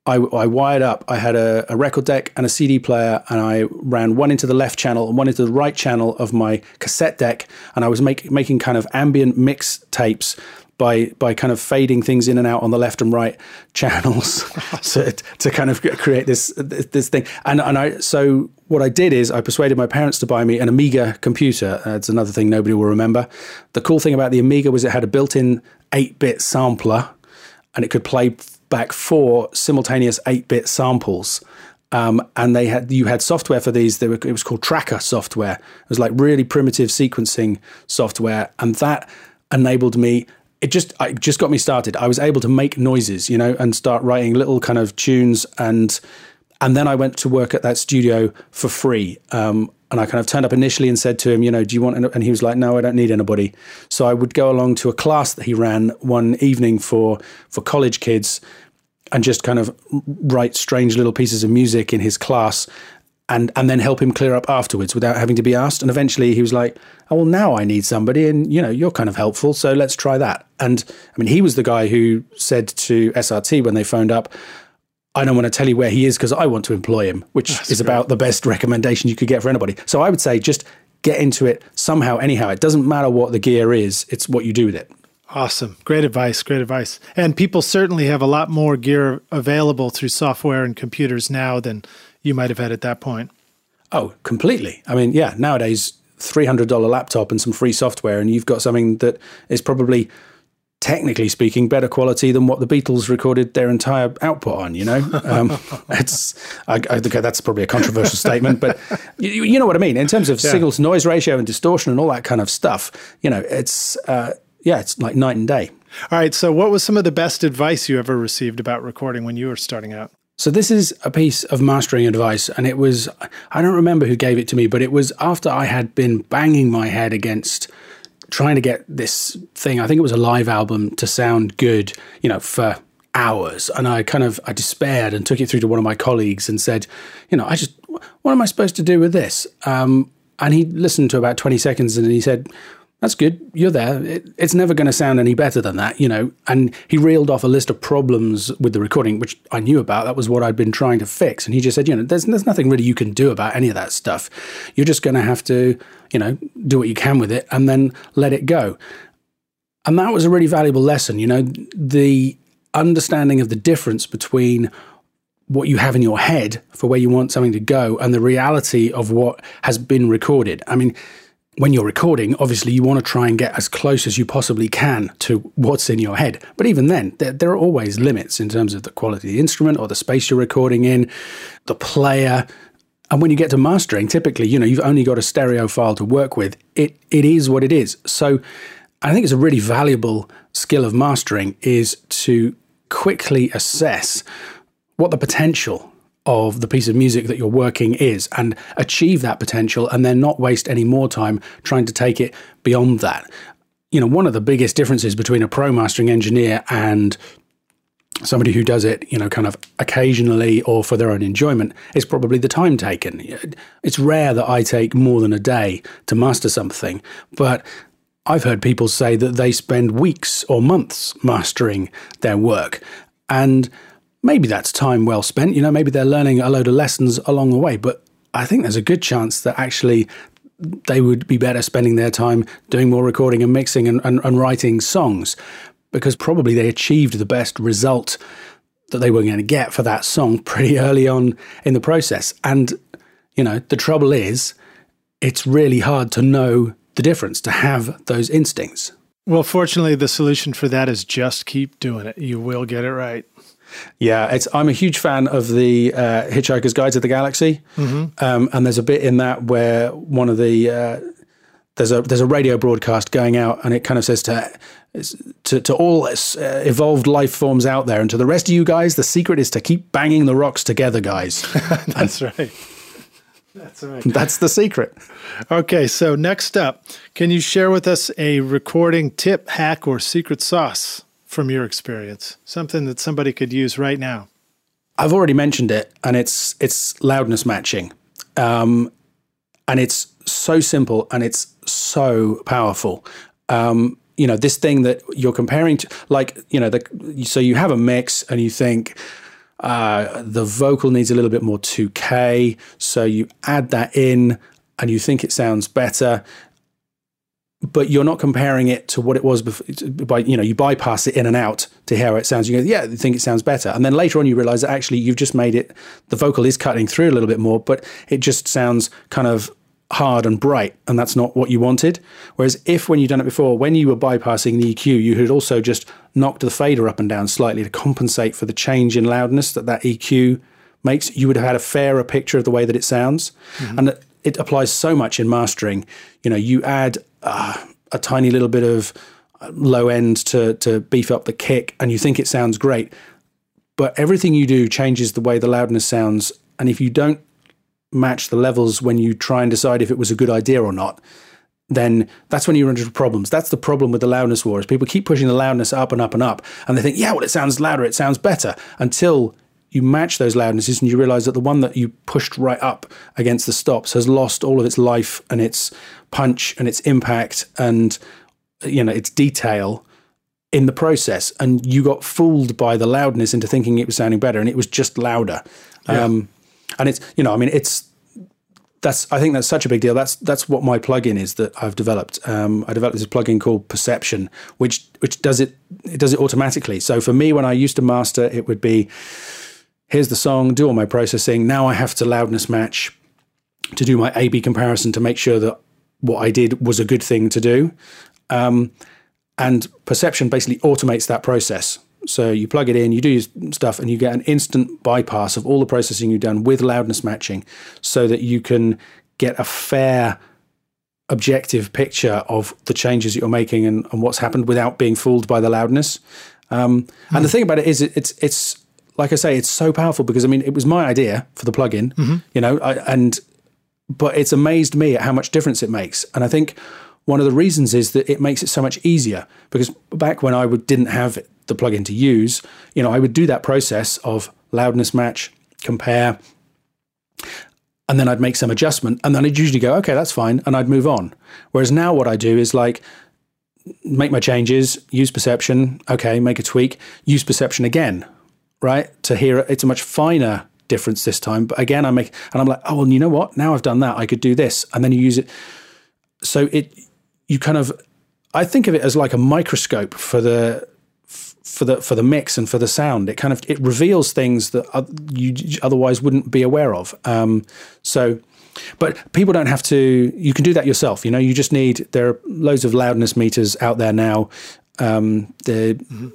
I, I wired up. I had a, a record deck and a CD player, and I ran one into the left channel and one into the right channel of my cassette deck, and I was make, making kind of ambient mix tapes by by kind of fading things in and out on the left and right channels to, to kind of create this this thing. And and I so what I did is I persuaded my parents to buy me an Amiga computer. That's another thing nobody will remember. The cool thing about the Amiga was it had a built-in 8 bit sampler and it could play back four simultaneous 8 bit samples. Um, and they had you had software for these. Were, it was called Tracker software. It was like really primitive sequencing software, and that enabled me. It just it just got me started. I was able to make noises, you know, and start writing little kind of tunes, and and then I went to work at that studio for free. Um, and I kind of turned up initially and said to him, you know, do you want? And he was like, no, I don't need anybody. So I would go along to a class that he ran one evening for for college kids, and just kind of write strange little pieces of music in his class and and then help him clear up afterwards without having to be asked and eventually he was like oh well now i need somebody and you know you're kind of helpful so let's try that and i mean he was the guy who said to srt when they phoned up i don't want to tell you where he is because i want to employ him which That's is great. about the best recommendation you could get for anybody so i would say just get into it somehow anyhow it doesn't matter what the gear is it's what you do with it Awesome. Great advice. Great advice. And people certainly have a lot more gear available through software and computers now than you might have had at that point. Oh, completely. I mean, yeah, nowadays, $300 laptop and some free software, and you've got something that is probably, technically speaking, better quality than what the Beatles recorded their entire output on, you know? Um, it's, I, I, okay, that's probably a controversial statement, but you, you, know what I mean? In terms of yeah. signal to noise ratio and distortion and all that kind of stuff, you know, it's, uh, yeah, it's like night and day. All right. So, what was some of the best advice you ever received about recording when you were starting out? So, this is a piece of mastering advice, and it was, I don't remember who gave it to me, but it was after I had been banging my head against trying to get this thing, I think it was a live album, to sound good, you know, for hours. And I kind of, I despaired and took it through to one of my colleagues and said, you know, I just, what am I supposed to do with this? Um, and he listened to about 20 seconds and he said, that's good. You're there. It, it's never going to sound any better than that, you know. And he reeled off a list of problems with the recording, which I knew about. That was what I'd been trying to fix. And he just said, you know, there's, there's nothing really you can do about any of that stuff. You're just going to have to, you know, do what you can with it and then let it go. And that was a really valuable lesson, you know, the understanding of the difference between what you have in your head for where you want something to go and the reality of what has been recorded. I mean, when you're recording, obviously you want to try and get as close as you possibly can to what's in your head. But even then, there, there, are always limits in terms of the quality of the instrument or the space you're recording in, the player. And when you get to mastering, typically, you know, you've only got a stereo file to work with. It it is what it is. So I think it's a really valuable skill of mastering is to quickly assess what the potential of the piece of music that you're working is and achieve that potential and then not waste any more time trying to take it beyond that. You know, one of the biggest differences between a pro mastering engineer and somebody who does it, you know, kind of occasionally or for their own enjoyment is probably the time taken. It's rare that I take more than a day to master something, but I've heard people say that they spend weeks or months mastering their work. And maybe that's time well spent. You know, maybe they're learning a load of lessons along the way, but I think there's a good chance that actually they would be better spending their time doing more recording and mixing and, and, and writing songs because probably they achieved the best result that they were going to get for that song pretty early on in the process. And, you know, the trouble is, it's really hard to know the difference, to have those instincts. Well, fortunately, the solution for that is just keep doing it. You will get it right. Yeah, it's. I'm a huge fan of the uh, Hitchhiker's Guide to the Galaxy, mm-hmm. um, and there's a bit in that where one of the uh, there's a there's a radio broadcast going out, and it kind of says to to, to all uh, evolved life forms out there, and to the rest of you guys, the secret is to keep banging the rocks together, guys. That's and, right. That's right. That's the secret. Okay, so next up, can you share with us a recording tip, hack, or secret sauce? From your experience? Something that somebody could use right now? I've already mentioned it, and it's it's loudness matching, um, and it's so simple and it's so powerful. Um, you know, this thing that you're comparing to, like you know, the, so you have a mix and you think. Uh, the vocal needs a little bit more 2K, so you add that in and you think it sounds better but you're not comparing it to what it was before, by you know you bypass it in and out to hear how it sounds you go yeah I think it sounds better and then later on you realize that actually you've just made it the vocal is cutting through a little bit more but it just sounds kind of hard and bright, and that's not what you wanted. Whereas if when you've done it before, when you were bypassing the EQ, you had also just knocked the fader up and down slightly to compensate for the change in loudness that that EQ makes, you would have had a fairer picture of the way that it sounds. Mm-hmm. And it applies so much in mastering. You know, you add uh, a tiny little bit of low end to to beef up the kick, and you think it sounds great, but everything you do changes the way the loudness sounds. And if you don't match the levels when you try and decide if it was a good idea or not, then that's when you run into problems. That's the problem with the loudness wars. People keep pushing the loudness up and up and up, and they think, yeah, well, it sounds louder, it sounds better, until you match those loudnesses and you realize that the one that you pushed right up against the stops has lost all of its life and its punch and its impact and you know its detail in the process. And you got fooled by the loudness into thinking it was sounding better and it was just louder. Yeah. um, and it's you know i mean it's that's i think that's such a big deal. That's that's what my plugin is that i've developed. Um, i developed this plugin called perception which which does it it does it automatically. So for me when i used to master it would be here's the song do all my processing now i have to loudness match to do my a b comparison to make sure that what i did was a good thing to do um, and perception basically automates that process. So you plug it in, you do your stuff, and you get an instant bypass of all the processing you've done with loudness matching so that you can get a fair, objective picture of the changes that you're making and, and what's happened without being fooled by the loudness. Um, mm. And the thing about it is, it, it's, it's, like I say, it's so powerful because I mean, it was my idea for the plugin, mm-hmm. you know, I, and, but it's amazed me at how much difference it makes. And I think one of the reasons is that it makes it so much easier because back when I would, didn't have the plugin to use, you know, I would do that process of loudness match, compare, and then I'd make some adjustment, and then I'd usually go, okay, that's fine, and I'd move on. Whereas now what I do is like make my changes, use perception, okay, make a tweak, use perception again, right? To hear it, it's a much finer difference this time. But again, I make, and I'm like, oh, well, you know what? Now I've done that, I could do this, and then you use it. So it you kind of I think of it as like a microscope for the for the for the mix and for the sound. It kind of it reveals things that you otherwise wouldn't be aware of. Um, so, but people don't have to. You can do that yourself. You know, you just need. There are loads of loudness meters out there now. Um, the mm-hmm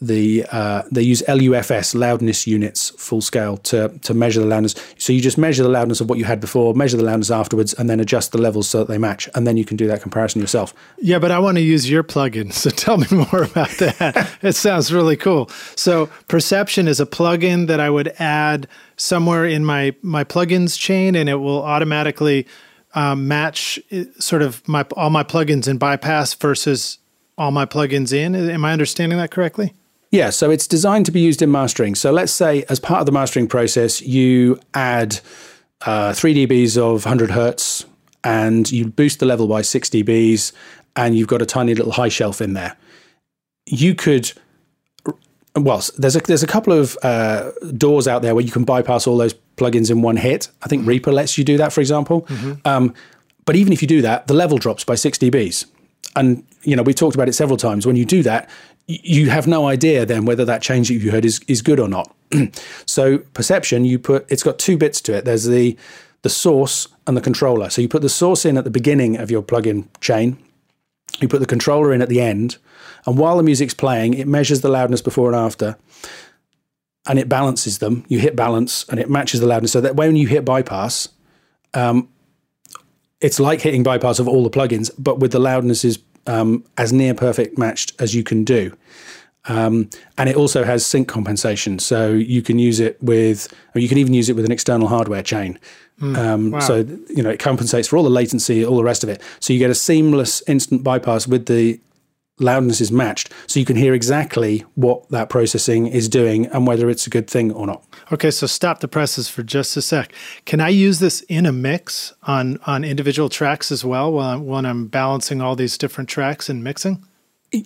the uh, they use LUFS loudness units full scale to to measure the loudness. So you just measure the loudness of what you had before, measure the loudness afterwards, and then adjust the levels so that they match, and then you can do that comparison yourself. Yeah, but I want to use your plugin, so tell me more about that. it sounds really cool. So Perception is a plugin that I would add somewhere in my my plugins chain, and it will automatically um, match uh, sort of my all my plugins in bypass versus all my plugins in. Am I understanding that correctly? Yeah, so it's designed to be used in mastering. So let's say, as part of the mastering process, you add uh, 3 dBs of 100 hertz and you boost the level by 6 dBs, and you've got a tiny little high shelf in there. You could, well, there's a, there's a couple of uh, DAWs out there where you can bypass all those plugins in one hit. I think Reaper lets you do that, for example. Mm-hmm. Um, but even if you do that, the level drops by 6 dBs. And you know, we talked about it several times. When you do that, you have no idea then whether that change that you heard is, is good or not. so perception, you put it's got two bits to it. There's the the source and the controller. So you put the source in at the beginning of your plugin chain. You put the controller in at the end, and while the music's playing, it measures the loudness before and after, and it balances them. You hit balance, and it matches the loudness. So that when you hit bypass, um, it's like hitting bypass of all the plugins, but with the loudnesses um, as near perfect matched as you can do. Um, and it also has sync compensation, so you can use it with, or you can even use it with an external hardware chain. Mm, um, wow. So you know it compensates for all the latency, all the rest of it. So you get a seamless instant bypass with the loudness is matched, so you can hear exactly what that processing is doing and whether it's a good thing or not. Okay, so stop the presses for just a sec. Can I use this in a mix on on individual tracks as well when I'm, when I'm balancing all these different tracks and mixing?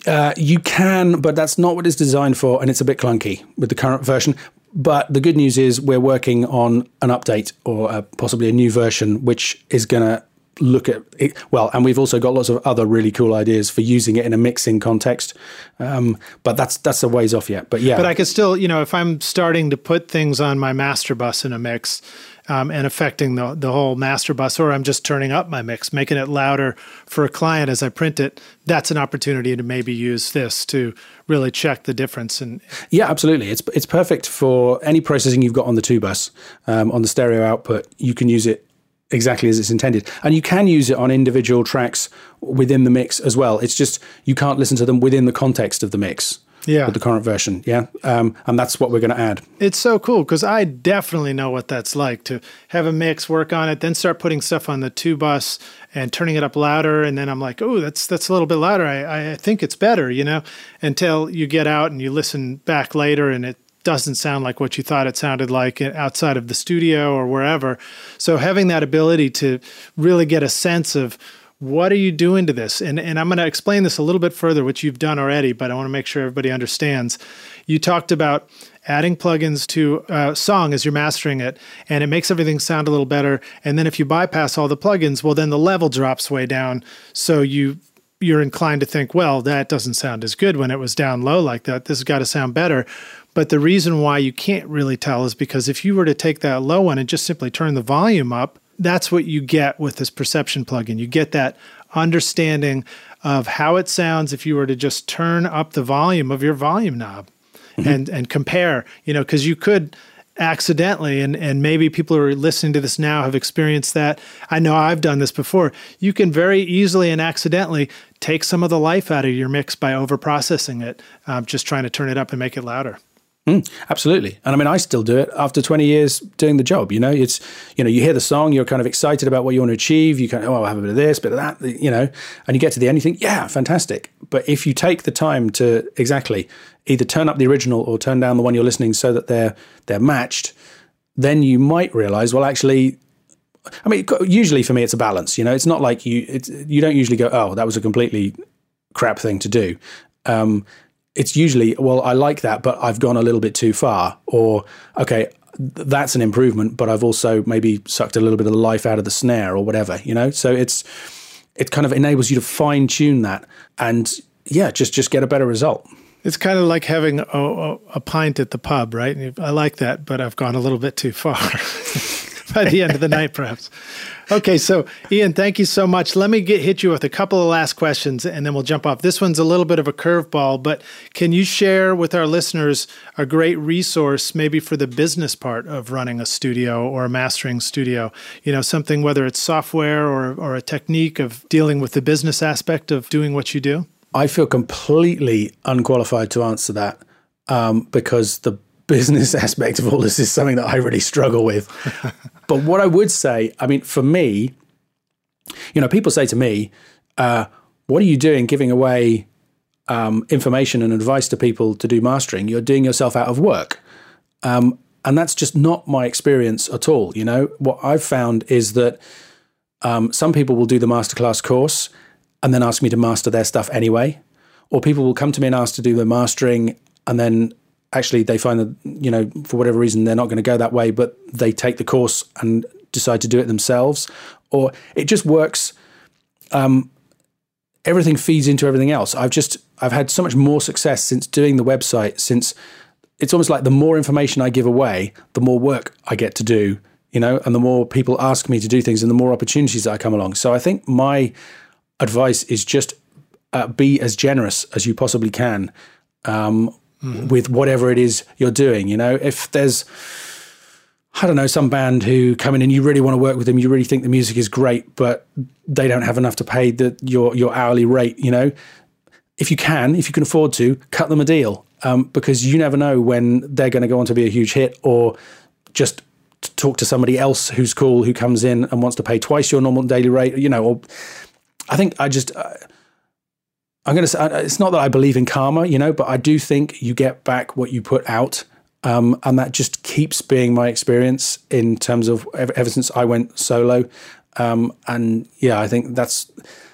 Uh, you can, but that's not what it's designed for, and it's a bit clunky with the current version. But the good news is we're working on an update or uh, possibly a new version, which is going to look at it. Well, and we've also got lots of other really cool ideas for using it in a mixing context. Um, but that's that's a ways off yet. But yeah, but I could still, you know, if I'm starting to put things on my master bus in a mix. Um, and affecting the, the whole master bus, or I'm just turning up my mix, making it louder for a client as I print it. That's an opportunity to maybe use this to really check the difference. And yeah, absolutely, it's it's perfect for any processing you've got on the two bus um, on the stereo output. You can use it exactly as it's intended. And you can use it on individual tracks within the mix as well. It's just you can't listen to them within the context of the mix. Yeah. With the current version. Yeah. Um, and that's what we're going to add. It's so cool because I definitely know what that's like to have a mix, work on it, then start putting stuff on the two bus and turning it up louder. And then I'm like, oh, that's that's a little bit louder. I, I think it's better, you know, until you get out and you listen back later and it doesn't sound like what you thought it sounded like outside of the studio or wherever. So having that ability to really get a sense of what are you doing to this? And and I'm going to explain this a little bit further, which you've done already, but I want to make sure everybody understands. You talked about adding plugins to a song as you're mastering it, and it makes everything sound a little better. And then if you bypass all the plugins, well, then the level drops way down. So you you're inclined to think, well, that doesn't sound as good when it was down low like that. This has got to sound better. But the reason why you can't really tell is because if you were to take that low one and just simply turn the volume up, that's what you get with this perception plugin. You get that understanding of how it sounds if you were to just turn up the volume of your volume knob mm-hmm. and and compare, you know, because you could accidentally and and maybe people who are listening to this now have experienced that i know i've done this before you can very easily and accidentally take some of the life out of your mix by over processing it um, just trying to turn it up and make it louder Mm, absolutely. And I mean, I still do it after 20 years doing the job. You know, it's, you know, you hear the song, you're kind of excited about what you want to achieve. You kind of, oh, I'll have a bit of this, bit of that, you know, and you get to the end, you think, yeah, fantastic. But if you take the time to exactly either turn up the original or turn down the one you're listening so that they're, they're matched, then you might realize, well, actually, I mean, usually for me, it's a balance. You know, it's not like you, you don't usually go, oh, that was a completely crap thing to do. Um, it's usually, well, I like that, but I've gone a little bit too far. Or, okay, that's an improvement, but I've also maybe sucked a little bit of the life out of the snare or whatever, you know? So it's, it kind of enables you to fine tune that and yeah, just, just get a better result. It's kind of like having a, a, pint at the pub, right? I like that, but I've gone a little bit too far. by the end of the night, perhaps. Okay, so Ian, thank you so much. Let me get hit you with a couple of last questions, and then we'll jump off. This one's a little bit of a curveball, but can you share with our listeners a great resource, maybe for the business part of running a studio or a mastering studio? You know, something whether it's software or or a technique of dealing with the business aspect of doing what you do. I feel completely unqualified to answer that um, because the business aspect of all this is something that I really struggle with. but what I would say, I mean, for me, you know, people say to me, uh, "What are you doing, giving away um, information and advice to people to do mastering? You're doing yourself out of work." Um, and that's just not my experience at all. You know, what I've found is that um, some people will do the masterclass course and then ask me to master their stuff anyway, or people will come to me and ask to do the mastering and then actually they find that you know for whatever reason they're not going to go that way but they take the course and decide to do it themselves or it just works um, everything feeds into everything else. I've just i've had so much more success since doing the website since it's almost like the more information i give away the more work i get to do you know and the more people ask me to do things and the more opportunities that i come along. So i think my advice is just uh, be as generous as you possibly can um, mm. with whatever it is you're doing. You know, if there's, I don't know, some band who come in and you really want to work with them, you really think the music is great, but they don't have enough to pay the, your your hourly rate. You know, if you can, if you can afford to, cut them a deal um, because you never know when they're going to go on to be a huge hit or just talk to somebody else who's cool who comes in and wants to pay twice your normal daily rate. You know, or I think I just. Uh, I'm going to say it's not that I believe in karma, you know, but I do think you get back what you put out. Um, and that just keeps being my experience in terms of ever, ever since I went solo. Um, and yeah, I think that's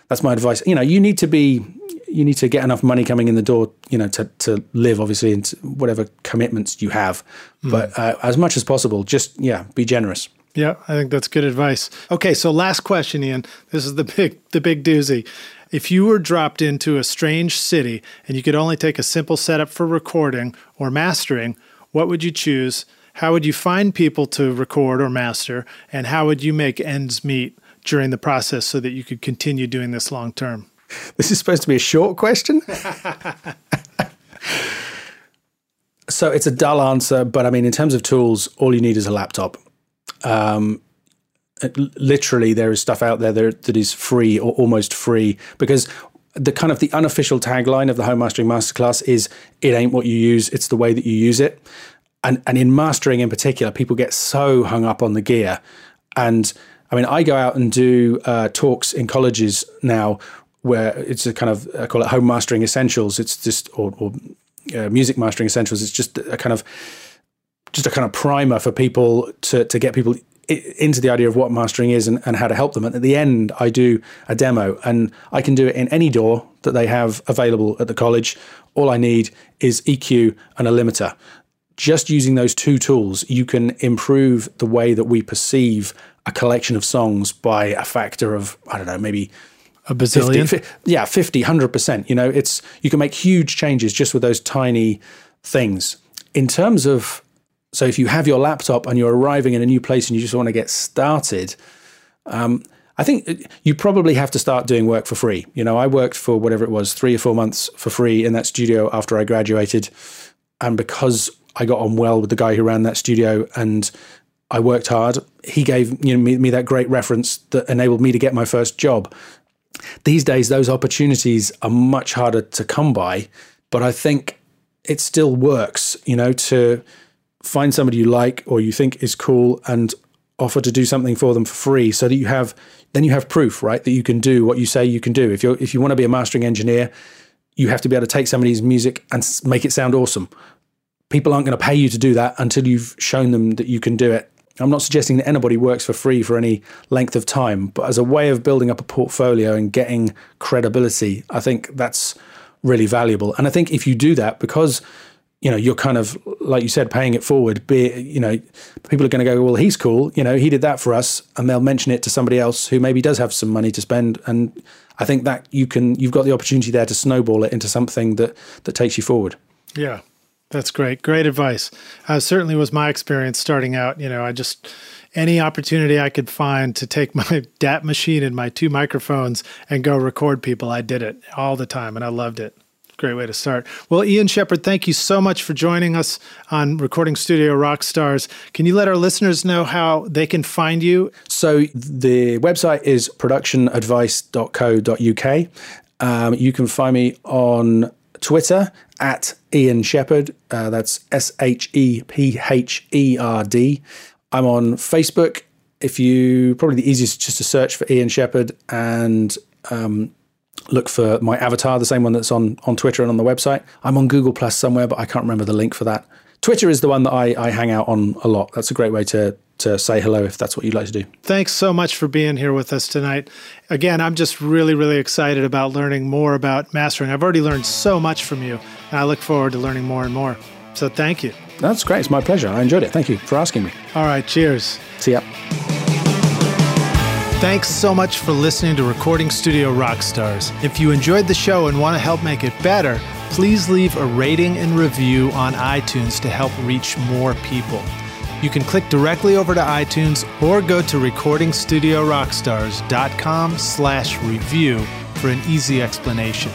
that's my advice. You know, you need to be you need to get enough money coming in the door, you know, to to live obviously into whatever commitments you have. Mm. But uh, as much as possible, just yeah, be generous. Yeah, I think that's good advice. Okay, so last question, Ian. This is the big the big doozy. If you were dropped into a strange city and you could only take a simple setup for recording or mastering, what would you choose? How would you find people to record or master? And how would you make ends meet during the process so that you could continue doing this long term? This is supposed to be a short question. so it's a dull answer, but I mean, in terms of tools, all you need is a laptop. Um, literally, there is stuff out there that, that is free or almost free because the kind of the unofficial tagline of the home mastering masterclass is "It ain't what you use; it's the way that you use it." And and in mastering in particular, people get so hung up on the gear. And I mean, I go out and do uh, talks in colleges now where it's a kind of I call it home mastering essentials. It's just or, or uh, music mastering essentials. It's just a kind of just a kind of primer for people to to get people into the idea of what mastering is and, and how to help them. And at the end, I do a demo, and I can do it in any DAW that they have available at the college. All I need is EQ and a limiter. Just using those two tools, you can improve the way that we perceive a collection of songs by a factor of I don't know, maybe a bazillion 50, yeah 50 100% you know it's you can make huge changes just with those tiny things in terms of so if you have your laptop and you're arriving in a new place and you just want to get started um, i think you probably have to start doing work for free you know i worked for whatever it was three or four months for free in that studio after i graduated and because i got on well with the guy who ran that studio and I worked hard. He gave you know, me, me, that great reference that enabled me to get my first job. These days, those opportunities are much harder to come by, but I think it still works, you know, to find somebody you like or you think is cool and offer to do something for them for free so that you have then you have proof right that you can do what you say you can do. If you if you want to be a mastering engineer you have to be able to take somebody's music and make it sound awesome. People aren't going to pay you to do that until you've shown them that you can do it. I'm not suggesting that anybody works for free for any length of time, but as a way of building up a portfolio and getting credibility, I think that's really valuable. And I think if you do that, because you know you're kind of like you said paying it forward be you know people are going to go well he's cool you know he did that for us and they'll mention it to somebody else who maybe does have some money to spend and i think that you can you've got the opportunity there to snowball it into something that that takes you forward yeah that's great. Great advice. Uh, certainly was my experience starting out. You know, I just, any opportunity I could find to take my DAT machine and my two microphones and go record people, I did it all the time and I loved it. Great way to start. Well, Ian Shepherd, thank you so much for joining us on Recording Studio Rockstars. Can you let our listeners know how they can find you? So the website is productionadvice.co.uk. Um, you can find me on Twitter at Ian Shepherd. Uh, that's S H E P H E R D. I'm on Facebook. If you probably the easiest just to search for Ian Shepherd and um, look for my avatar, the same one that's on on Twitter and on the website. I'm on Google Plus somewhere, but I can't remember the link for that. Twitter is the one that I, I hang out on a lot. That's a great way to to say hello if that's what you'd like to do. Thanks so much for being here with us tonight. Again, I'm just really, really excited about learning more about mastering. I've already learned so much from you, and I look forward to learning more and more. So thank you. That's great. It's my pleasure. I enjoyed it. Thank you for asking me. All right. Cheers. See ya. Thanks so much for listening to Recording Studio Rockstars. If you enjoyed the show and want to help make it better, please leave a rating and review on iTunes to help reach more people. You can click directly over to iTunes or go to recordingstudiorockstars.com slash review for an easy explanation.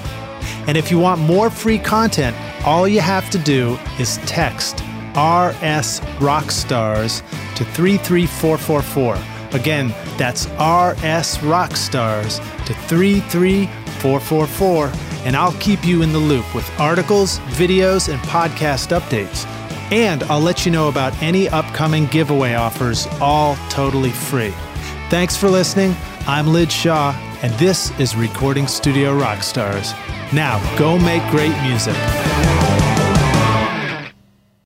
And if you want more free content, all you have to do is text RS Rockstars to 33444. Again, that's RS Rockstars to 33444, and I'll keep you in the loop with articles, videos, and podcast updates. And I'll let you know about any upcoming giveaway offers, all totally free. Thanks for listening. I'm Lij Shaw, and this is Recording Studio Rockstars. Now, go make great music.